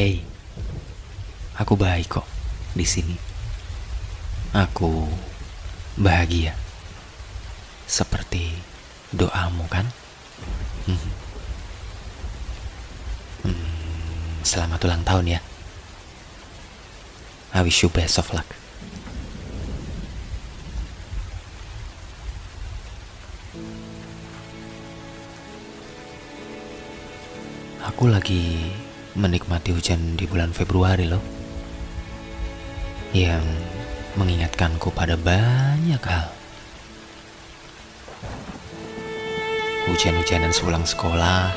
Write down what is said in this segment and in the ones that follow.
Hey, aku baik kok di sini. Aku bahagia, seperti doamu kan? Hmm. Hmm, selamat ulang tahun ya. I wish you best of luck. Aku lagi menikmati hujan di bulan Februari loh. Yang mengingatkanku pada banyak hal. Hujan-hujanan sepulang sekolah,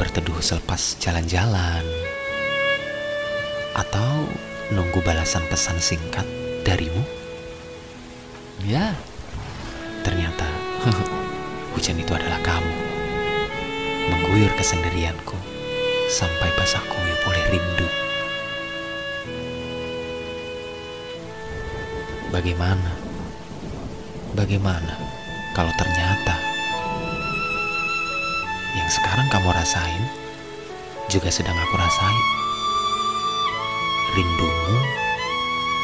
berteduh selepas jalan-jalan, atau nunggu balasan pesan singkat darimu. Ya, ternyata hujan itu adalah kamu mengguyur kesendirianku sampai basah kuyup oleh rindu. Bagaimana? Bagaimana kalau ternyata yang sekarang kamu rasain juga sedang aku rasain? Rindumu,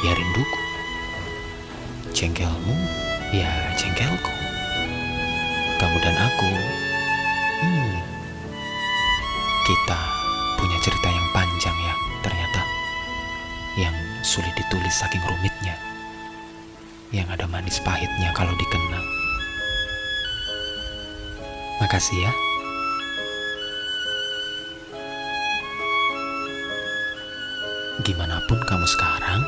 ya rinduku. Jengkelmu, ya jengkelku. Kamu dan aku, kita punya cerita yang panjang ya ternyata. Yang sulit ditulis saking rumitnya. Yang ada manis pahitnya kalau dikenang. Makasih ya. Gimanapun kamu sekarang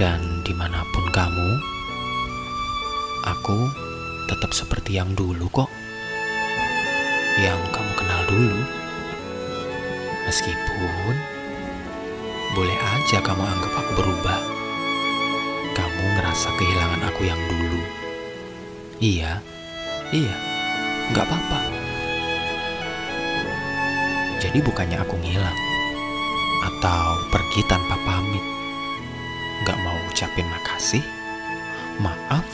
dan di mana pun kamu, aku tetap seperti yang dulu kok. Yang kamu kenal dulu. Meskipun boleh aja kamu anggap aku berubah. Kamu ngerasa kehilangan aku yang dulu. Iya, iya, gak apa-apa. Jadi bukannya aku ngilang atau pergi tanpa pamit. Gak mau ucapin makasih, maaf,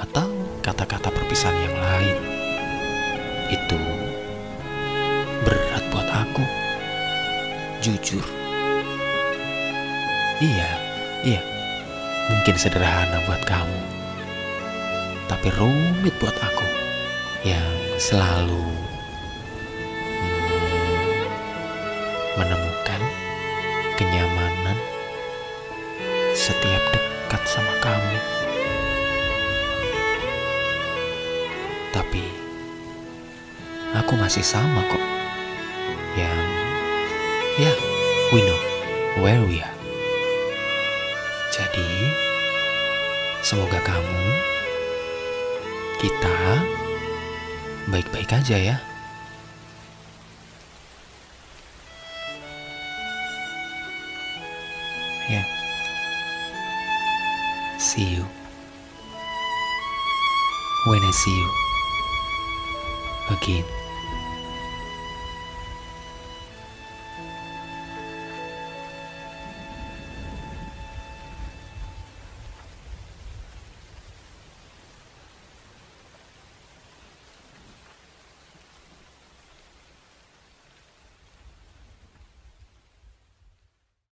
atau kata-kata perpisahan yang lain. Jujur. Iya, iya, mungkin sederhana buat kamu, tapi rumit buat aku yang selalu menemukan kenyamanan setiap dekat sama kamu. Tapi aku masih sama kok, yang Ya, yeah, we know where we are. Jadi, semoga kamu, kita baik-baik aja ya. Ya. Yeah. See you. When I see you again.